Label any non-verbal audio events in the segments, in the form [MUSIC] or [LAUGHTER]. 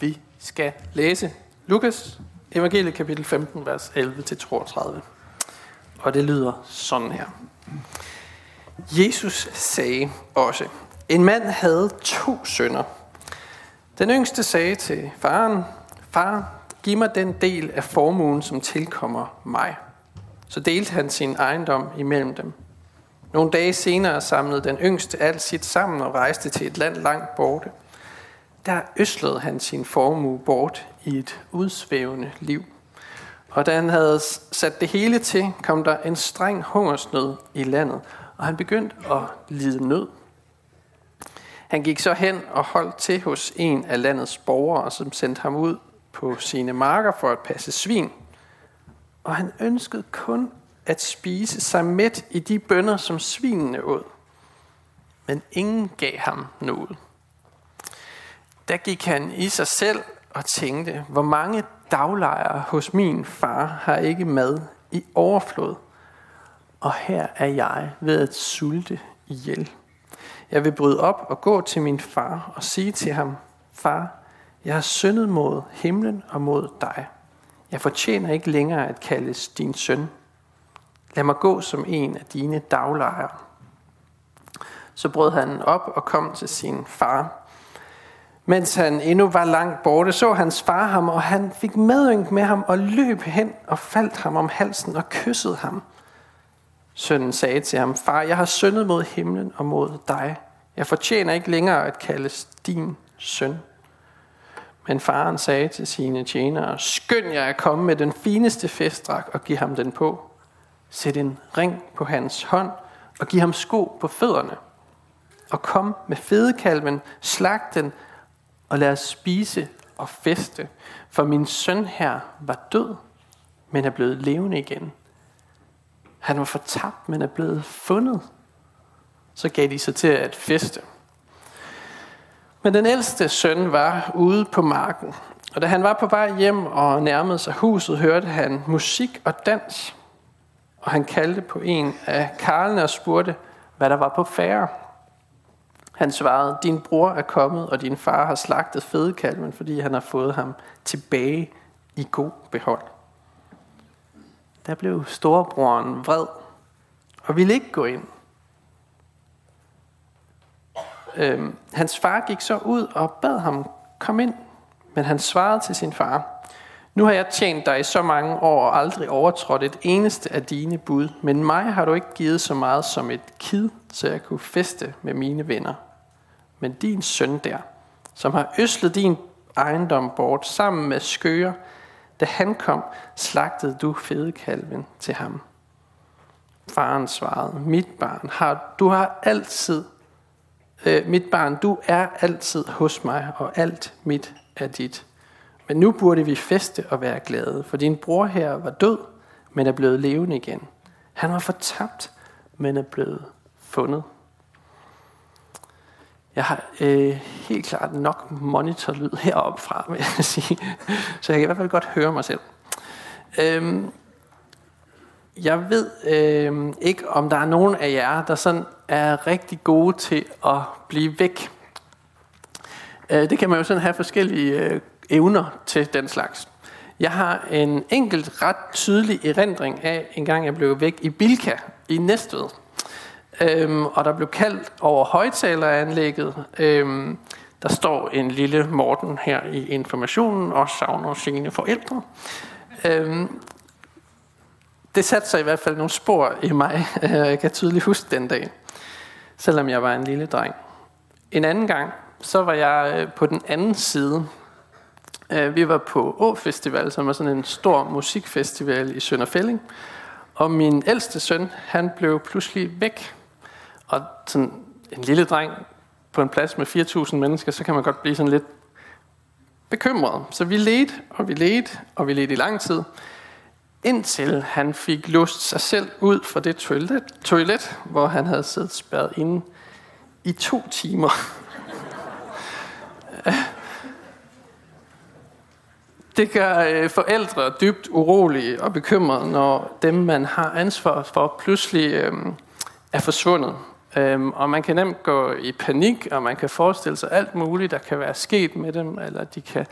Vi skal læse Lukas evangeliet kapitel 15, vers 11-32. Og det lyder sådan her. Jesus sagde også, en mand havde to sønner. Den yngste sagde til faren, Far, giv mig den del af formuen, som tilkommer mig. Så delte han sin ejendom imellem dem. Nogle dage senere samlede den yngste alt sit sammen og rejste til et land langt borte. Der øslede han sin formue bort i et udsvævende liv. Og da han havde sat det hele til, kom der en streng hungersnød i landet, og han begyndte at lide nød. Han gik så hen og holdt til hos en af landets borgere, som sendte ham ud på sine marker for at passe svin. Og han ønskede kun at spise sig mæt i de bønder, som svinene åd. Men ingen gav ham noget. Der gik han i sig selv og tænkte, hvor mange daglejere hos min far har ikke mad i overflod. Og her er jeg ved at sulte ihjel. Jeg vil bryde op og gå til min far og sige til ham, Far, jeg har syndet mod himlen og mod dig. Jeg fortjener ikke længere at kaldes din søn. Lad mig gå som en af dine daglejere. Så brød han op og kom til sin far. Mens han endnu var langt borte, så hans far ham, og han fik medynk med ham og løb hen og faldt ham om halsen og kyssede ham. Sønnen sagde til ham, Far, jeg har syndet mod himlen og mod dig. Jeg fortjener ikke længere at kaldes din søn. Men faren sagde til sine tjenere, skynd jer at komme med den fineste festdrag og give ham den på. Sæt en ring på hans hånd og giv ham sko på fødderne. Og kom med fedekalven, slag den og lad os spise og feste. For min søn her var død, men er blevet levende igen. Han var fortabt, men er blevet fundet. Så gav de sig til at feste. Men den ældste søn var ude på marken, og da han var på vej hjem og nærmede sig huset, hørte han musik og dans. Og han kaldte på en af karlene og spurgte, hvad der var på færre. Han svarede, din bror er kommet, og din far har slagtet fedekalven, fordi han har fået ham tilbage i god behold. Der blev storebroren vred, og ville ikke gå ind. Øhm, hans far gik så ud og bad ham komme ind, men han svarede til sin far, nu har jeg tjent dig i så mange år og aldrig overtrådt et eneste af dine bud, men mig har du ikke givet så meget som et kid, så jeg kunne feste med mine venner. Men din søn der, som har øslet din ejendom bort sammen med skøger, da han kom, slagtede du fedekalven til ham. Faren svarede, mit barn, har, du har altid øh, mit barn, du er altid hos mig, og alt mit er dit. Men nu burde vi feste og være glade, for din bror her var død, men er blevet levende igen. Han var fortabt, men er blevet fundet. Jeg har øh, helt klart nok monitorlyd heroppe fra, vil jeg [LAUGHS] sige. Så jeg kan i hvert fald godt høre mig selv. Øhm, jeg ved øh, ikke, om der er nogen af jer, der sådan er rigtig gode til at blive væk. Øh, det kan man jo sådan have forskellige øh, evner til den slags. Jeg har en enkelt ret tydelig erindring af, en gang jeg blev væk i Bilka i Næstved. Øhm, og der blev kaldt over højtaleranlægget. Øhm, der står en lille Morten her i informationen og savner sine forældre. Øhm, det satte sig i hvert fald nogle spor i mig. [LAUGHS] Jeg kan tydeligt huske den dag, selvom jeg var en lille dreng. En anden gang, så var jeg øh, på den anden side. Øh, vi var på Å Festival, som er sådan en stor musikfestival i Sønderfælling. Og min ældste søn, han blev pludselig væk. Og sådan en lille dreng på en plads med 4.000 mennesker, så kan man godt blive sådan lidt bekymret. Så vi ledte, og vi ledte, og vi ledte i lang tid indtil han fik lust sig selv ud fra det toilet, toilet hvor han havde siddet spærret inde i to timer. [LAUGHS] Det gør øh, forældre dybt urolige og bekymrede, når dem, man har ansvar for, pludselig øh, er forsvundet. Øhm, og man kan nemt gå i panik, og man kan forestille sig alt muligt, der kan være sket med dem, eller de kan,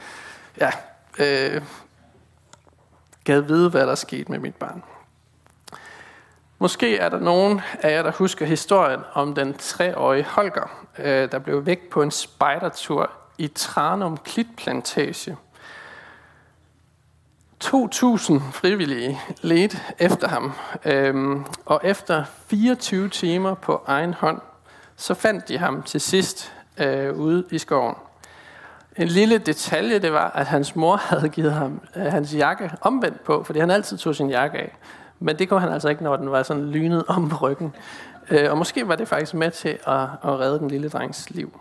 ja, øh, gad vide, hvad der er sket med mit barn. Måske er der nogen af jer, der husker historien om den treårige Holger, øh, der blev væk på en spejdertur i Tranum Klitplantage. 2.000 frivillige ledte efter ham, øhm, og efter 24 timer på egen hånd, så fandt de ham til sidst øh, ude i skoven. En lille detalje, det var, at hans mor [LAUGHS] havde givet ham øh, hans jakke omvendt på, fordi han altid tog sin jakke af. Men det kunne han altså ikke, når den var sådan lynet om ryggen. Øh, og måske var det faktisk med til at, at redde den lille drengs liv.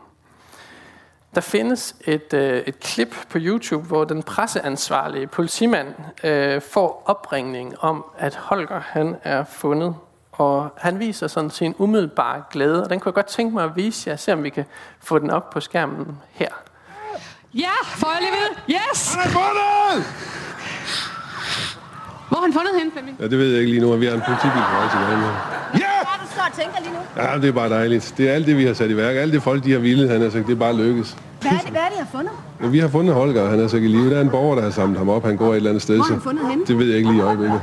Der findes et, øh, et klip på YouTube, hvor den presseansvarlige politimand øh, får opringning om, at Holger han er fundet. Og han viser sådan sin umiddelbare glæde, og den kunne jeg godt tænke mig at vise jer, se om vi kan få den op på skærmen her. Ja, får jeg lige vide? Yes! Han er fundet! Hvor har han fundet hende, Flemming? Ja, det ved jeg ikke lige nu, at vi har en politibil på vej til gaden. Ja! Hvad er du står og tænker lige nu? Ja, det er bare dejligt. Det er alt det, vi har sat i værk. Alt det folk, de har ville, han har sagt, det er bare lykkes. Hvad er det, hvad er det, I har fundet? Ja, vi har fundet Holger, han er så i live. Der er en borger, der har samlet ham op. Han går et eller andet sted. Hvor har han fundet henne? Det ved jeg ikke lige i øjeblikket.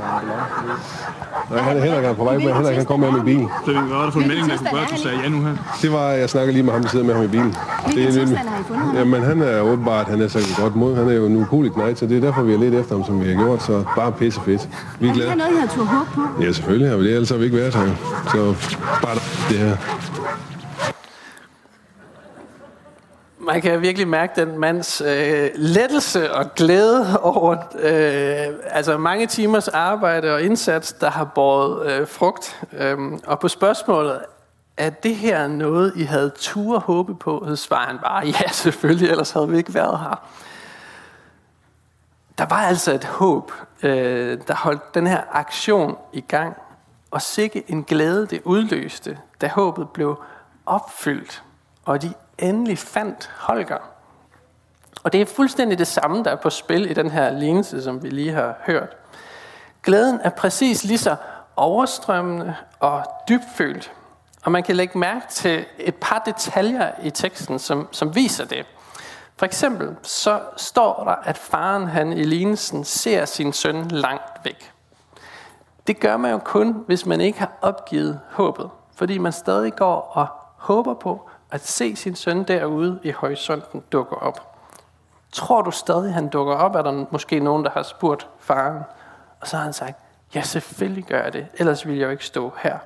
Nej, han er Henrik han er på vej med. Henrik, han kommer med med bilen. Hvad var det for en melding, der kunne gøre, at du sagde ja nu her? Det var, jeg snakker lige med ham, der sidder med ham i bilen. Hvilken tilstand har I fundet ham i? Jamen, han er åbenbart, han er så godt mod. Han er jo en ukulig knægt, så det er derfor, vi har let efter ham, som vi har gjort. Så bare pisse fedt. Vi er Er det her glade. noget, I har tur håb på? Ja, selvfølgelig har vi det, ellers har vi ikke været her. Så bare det her. Man kan virkelig mærke den mands øh, lettelse og glæde over øh, altså mange timers arbejde og indsats, der har båret øh, frugt. Øhm, og på spørgsmålet, er det her noget, I havde tur håbe på, så svarer han bare, [LAUGHS] ja selvfølgelig, ellers havde vi ikke været her. Der var altså et håb, øh, der holdt den her aktion i gang, og sikke en glæde det udløste, da håbet blev opfyldt, og de endelig fandt Holger. Og det er fuldstændig det samme, der er på spil i den her lignelse, som vi lige har hørt. Glæden er præcis lige så overstrømmende og dybfølt. Og man kan lægge mærke til et par detaljer i teksten, som, som viser det. For eksempel så står der, at faren han i lignelsen ser sin søn langt væk. Det gør man jo kun, hvis man ikke har opgivet håbet. Fordi man stadig går og håber på at se sin søn derude i horisonten dukke op. Tror du stadig, han dukker op? Er der måske nogen, der har spurgt faren? Og så har han sagt, ja selvfølgelig gør jeg det, ellers ville jeg jo ikke stå her.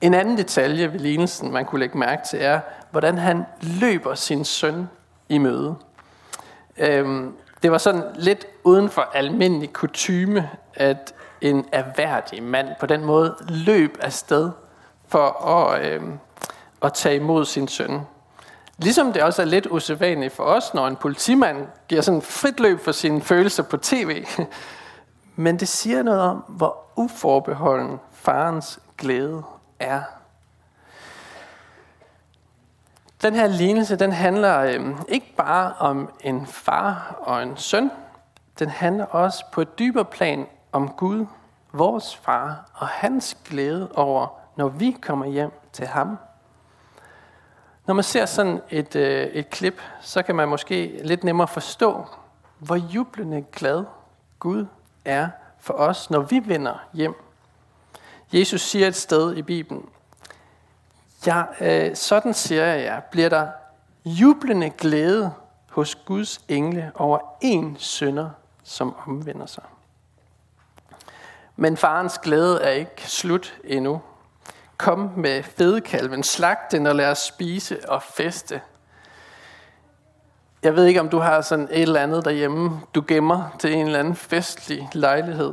En anden detalje ved lignelsen, man kunne lægge mærke til, er, hvordan han løber sin søn i møde. Øhm, det var sådan lidt uden for almindelig kutyme, at en erhverdig mand på den måde løb afsted for at, øhm, at tage imod sin søn. Ligesom det også er lidt usædvanligt for os, når en politimand giver sådan frit løb for sine følelser på tv. [LAUGHS] Men det siger noget om, hvor uforbeholden farens glæde er. Den her lignelse, den handler øh, ikke bare om en far og en søn. Den handler også på et dybere plan om Gud, vores far, og hans glæde over, når vi kommer hjem til ham. Når man ser sådan et, øh, et klip, så kan man måske lidt nemmere forstå, hvor jublende glad Gud er for os, når vi vender hjem. Jesus siger et sted i Bibelen, ja, øh, sådan siger jeg jer, bliver der jublende glæde hos Guds engle over en sønder, som omvender sig. Men farens glæde er ikke slut endnu. Kom med fedekalven, slag den og lad os spise og feste. Jeg ved ikke, om du har sådan et eller andet derhjemme, du gemmer til en eller anden festlig lejlighed.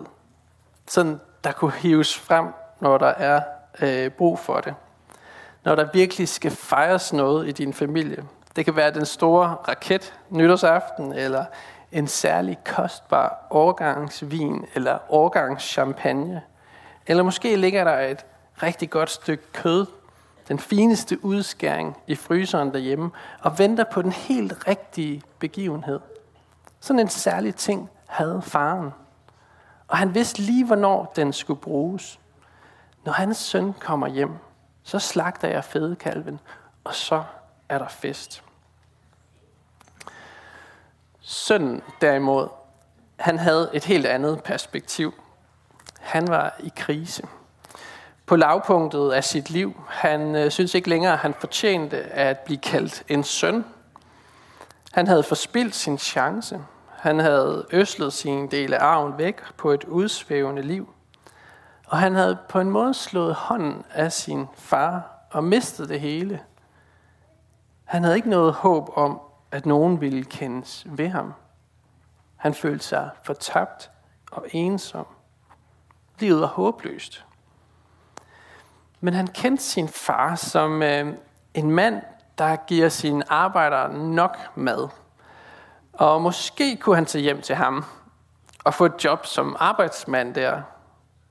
Sådan, der kunne hives frem, når der er øh, brug for det. Når der virkelig skal fejres noget i din familie. Det kan være den store raket nytårsaften, eller en særlig kostbar årgangsvin, eller årgangschampagne. Eller måske ligger der et rigtig godt stykke kød, den fineste udskæring i fryseren derhjemme, og venter på den helt rigtige begivenhed. Sådan en særlig ting havde faren. Og han vidste lige, hvornår den skulle bruges. Når hans søn kommer hjem, så slagter jeg fedekalven, og så er der fest. Sønnen derimod, han havde et helt andet perspektiv. Han var i krise. På lavpunktet af sit liv, han øh, synes ikke længere, at han fortjente at blive kaldt en søn. Han havde forspildt sin chance. Han havde øslet sin del af arven væk på et udsvævende liv. Og han havde på en måde slået hånden af sin far og mistet det hele. Han havde ikke noget håb om, at nogen ville kendes ved ham. Han følte sig fortabt og ensom. Livet var håbløst. Men han kendte sin far som øh, en mand, der giver sine arbejdere nok mad. Og måske kunne han tage hjem til ham og få et job som arbejdsmand der.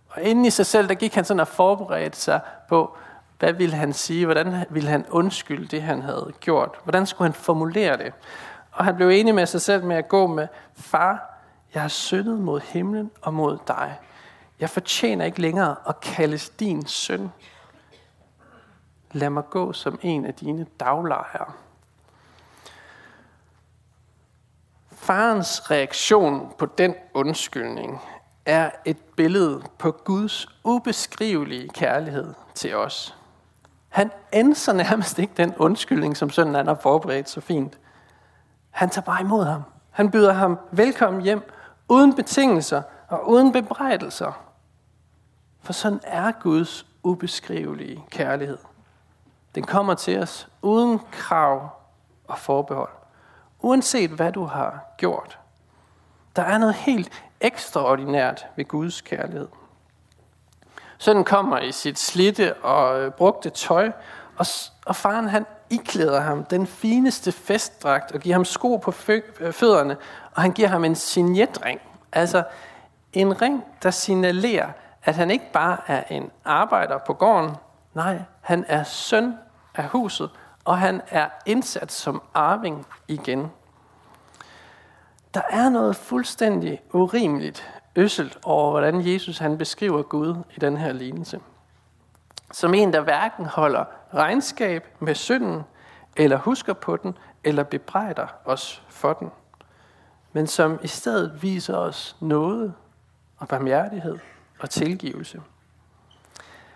Og inden i sig selv, der gik han sådan og forberedte sig på, hvad ville han sige? Hvordan ville han undskylde det, han havde gjort? Hvordan skulle han formulere det? Og han blev enig med sig selv med at gå med, far, jeg har syndet mod himlen og mod dig. Jeg fortjener ikke længere at kaldes din søn. Lad mig gå som en af dine daglejere. Farens reaktion på den undskyldning er et billede på Guds ubeskrivelige kærlighed til os. Han ændrer nærmest ikke den undskyldning, som sønnen han har forberedt så fint. Han tager bare imod ham. Han byder ham velkommen hjem, uden betingelser og uden bebrejdelser. For sådan er Guds ubeskrivelige kærlighed. Den kommer til os uden krav og forbehold. Uanset hvad du har gjort. Der er noget helt ekstraordinært ved Guds kærlighed. Sønnen kommer i sit slitte og øh, brugte tøj, og, og faren han iklæder ham den fineste festdragt og giver ham sko på øh, fødderne, og han giver ham en signetring. Altså en ring, der signalerer, at han ikke bare er en arbejder på gården, nej, han er søn af huset, og han er indsat som arving igen. Der er noget fuldstændig urimeligt øsselt over, hvordan Jesus han beskriver Gud i den her lignelse. Som en, der hverken holder regnskab med synden, eller husker på den, eller bebrejder os for den. Men som i stedet viser os noget og barmhjertighed og tilgivelse.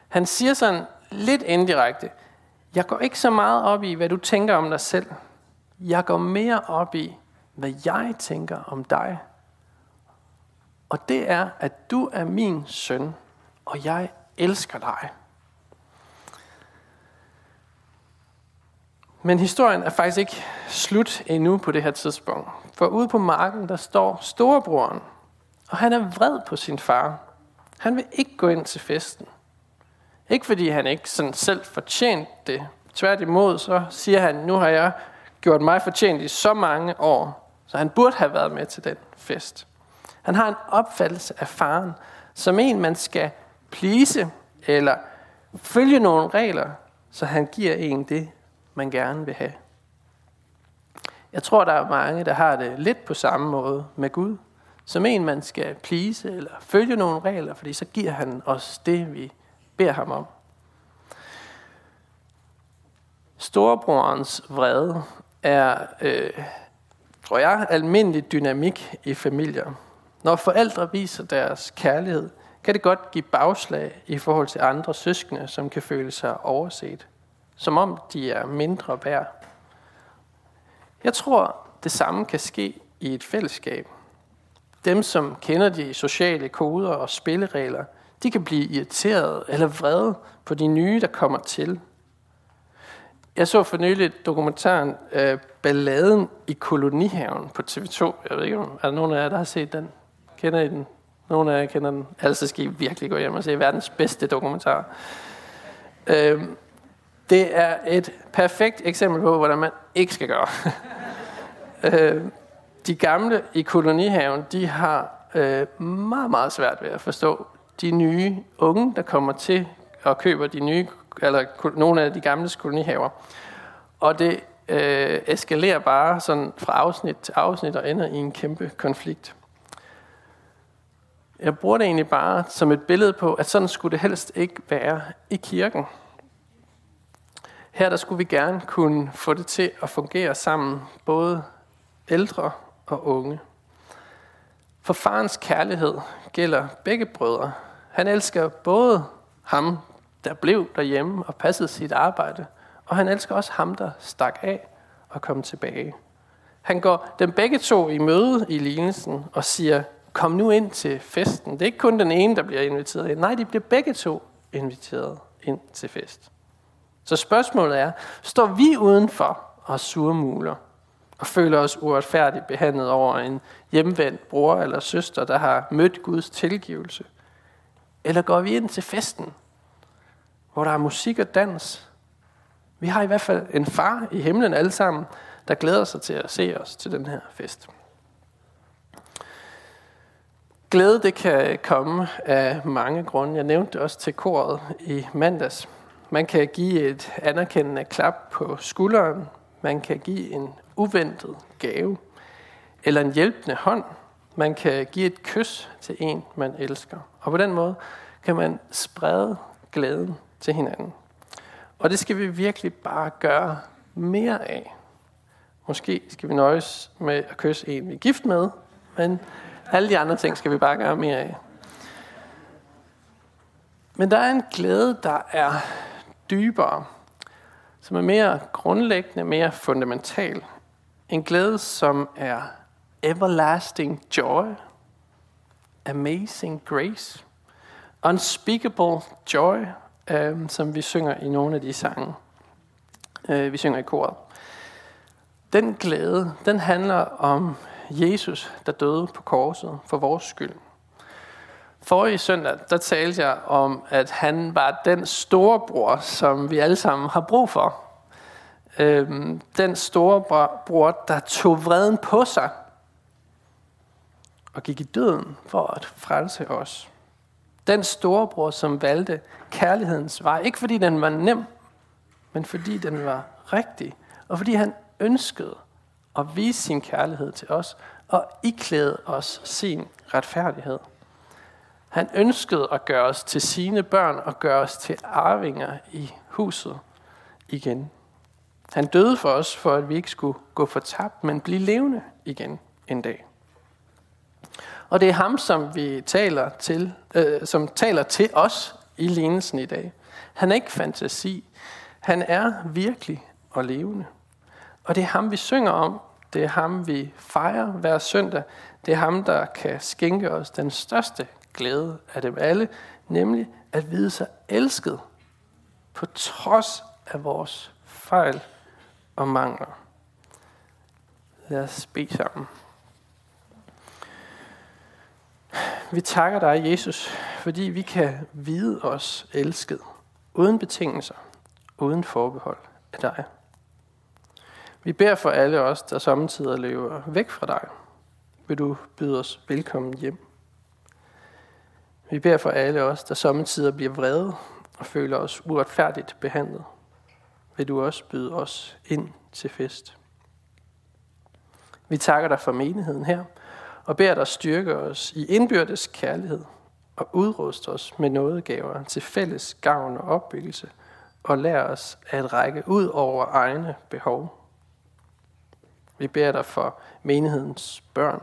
Han siger sådan lidt indirekte, jeg går ikke så meget op i, hvad du tænker om dig selv. Jeg går mere op i, hvad jeg tænker om dig. Og det er, at du er min søn, og jeg elsker dig. Men historien er faktisk ikke slut endnu på det her tidspunkt. For ude på marken, der står storebroren, og han er vred på sin far. Han vil ikke gå ind til festen. Ikke fordi han ikke sådan selv fortjente det. Tværtimod så siger han, nu har jeg gjort mig fortjent i så mange år, så han burde have været med til den fest. Han har en opfattelse af faren som en, man skal plise eller følge nogle regler, så han giver en det, man gerne vil have. Jeg tror, der er mange, der har det lidt på samme måde med Gud. Som en, man skal plise eller følge nogle regler, fordi så giver han os det, vi beder ham om. Storebrorens vrede er, øh, tror jeg, almindelig dynamik i familier. Når forældre viser deres kærlighed, kan det godt give bagslag i forhold til andre søskende, som kan føle sig overset. Som om de er mindre værd. Jeg tror, det samme kan ske i et fællesskab. Dem, som kender de sociale koder og spilleregler, de kan blive irriteret eller vrede på de nye, der kommer til. Jeg så for nylig dokumentaren øh, Balladen i kolonihaven på TV2. Jeg ved ikke, om er der nogen af jer, der har set den? Kender I den? Nogle af jer kender den. Altså skal I virkelig gå hjem og se verdens bedste dokumentar. Øh, det er et perfekt eksempel på, hvordan man ikke skal gøre. [LAUGHS] øh, de gamle i kolonihaven, de har øh, meget, meget svært ved at forstå de nye unge, der kommer til og køber de nye, eller nogle af de gamle kolonihaver. Og det øh, eskalerer bare sådan fra afsnit til afsnit og ender i en kæmpe konflikt. Jeg bruger det egentlig bare som et billede på, at sådan skulle det helst ikke være i kirken. Her der skulle vi gerne kunne få det til at fungere sammen, både ældre og unge. For farens kærlighed gælder begge brødre. Han elsker både ham, der blev derhjemme og passede sit arbejde, og han elsker også ham, der stak af og kom tilbage. Han går dem begge to i møde i lignelsen og siger, kom nu ind til festen. Det er ikke kun den ene, der bliver inviteret ind. Nej, de bliver begge to inviteret ind til fest. Så spørgsmålet er, står vi udenfor og surmuler og føler os uretfærdigt behandlet over en hjemvendt bror eller søster, der har mødt Guds tilgivelse? Eller går vi ind til festen, hvor der er musik og dans? Vi har i hvert fald en far i himlen alle sammen, der glæder sig til at se os til den her fest. Glæde det kan komme af mange grunde. Jeg nævnte det også til koret i mandags. Man kan give et anerkendende klap på skulderen. Man kan give en uventet gave. Eller en hjælpende hånd. Man kan give et kys til en, man elsker. Og på den måde kan man sprede glæden til hinanden. Og det skal vi virkelig bare gøre mere af. Måske skal vi nøjes med at kysse en, vi er gift med, men alle de andre ting skal vi bare gøre mere af. Men der er en glæde, der er dybere, som er mere grundlæggende, mere fundamental. En glæde, som er everlasting joy, amazing grace, unspeakable joy, øh, som vi synger i nogle af de sange, øh, vi synger i koret. Den glæde, den handler om Jesus, der døde på korset for vores skyld. Forrige søndag, der talte jeg om, at han var den storebror, som vi alle sammen har brug for. Øhm, den store bror, der tog vreden på sig og gik i døden for at frelse os. Den storebror, som valgte kærlighedens vej. Ikke fordi den var nem, men fordi den var rigtig. Og fordi han ønskede at vise sin kærlighed til os og iklæde os sin retfærdighed. Han ønskede at gøre os til sine børn og gøre os til arvinger i huset igen. Han døde for os, for at vi ikke skulle gå fortabt, men blive levende igen en dag. Og det er ham, som vi taler til, øh, som taler til os i lignelsen i dag. Han er ikke fantasi. Han er virkelig og levende. Og det er ham, vi synger om. Det er ham, vi fejrer hver søndag. Det er ham, der kan skænke os den største glæde af dem alle, nemlig at vide sig elsket på trods af vores fejl og mangler. Lad os bede sammen. Vi takker dig, Jesus, fordi vi kan vide os elsket, uden betingelser, uden forbehold af dig. Vi beder for alle os, der samtidig lever væk fra dig. Vil du byde os velkommen hjem. Vi beder for alle os, der samtidig bliver vrede og føler os uretfærdigt behandlet. Vil du også byde os ind til fest. Vi takker dig for menigheden her, og beder dig styrke os i indbyrdes kærlighed og udruste os med nådegaver til fælles gavn og opbyggelse, og lær os at række ud over egne behov. Vi beder dig for menighedens børn,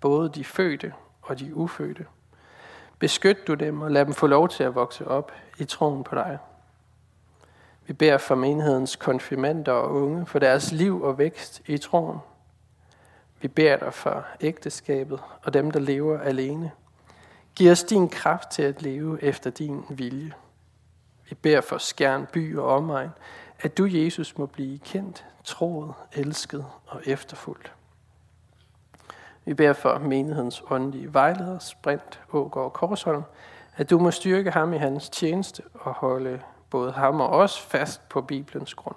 både de fødte og de ufødte. Beskyt du dem og lad dem få lov til at vokse op i troen på dig. Vi beder for menighedens konfirmander og unge for deres liv og vækst i troen. Vi beder dig for ægteskabet og dem, der lever alene. Giv os din kraft til at leve efter din vilje. Vi beder for Skjern by og omegn, at du, Jesus, må blive kendt, troet, elsket og efterfulgt. Vi beder for menighedens åndelige vejleder, Sprint, Ågaard Korsholm, at du må styrke ham i hans tjeneste og holde både ham og os fast på Bibelens grund.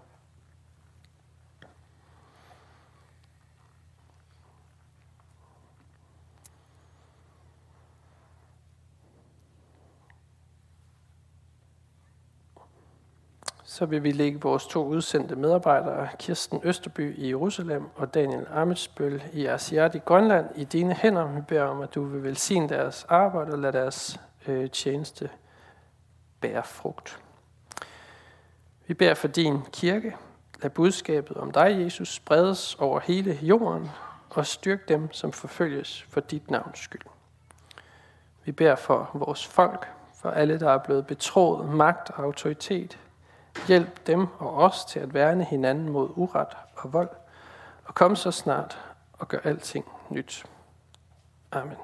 Så vil vi lægge vores to udsendte medarbejdere, Kirsten Østerby i Jerusalem og Daniel Amitsbøl i Asiat i Grønland, i dine hænder. Vi beder om, at du vil velsigne deres arbejde og lade deres øh, tjeneste bære frugt. Vi beder for din kirke. Lad budskabet om dig, Jesus, spredes over hele jorden og styrk dem, som forfølges for dit navns skyld. Vi beder for vores folk, for alle, der er blevet betroet magt og autoritet. Hjælp dem og os til at værne hinanden mod uret og vold, og kom så snart og gør alting nyt. Amen.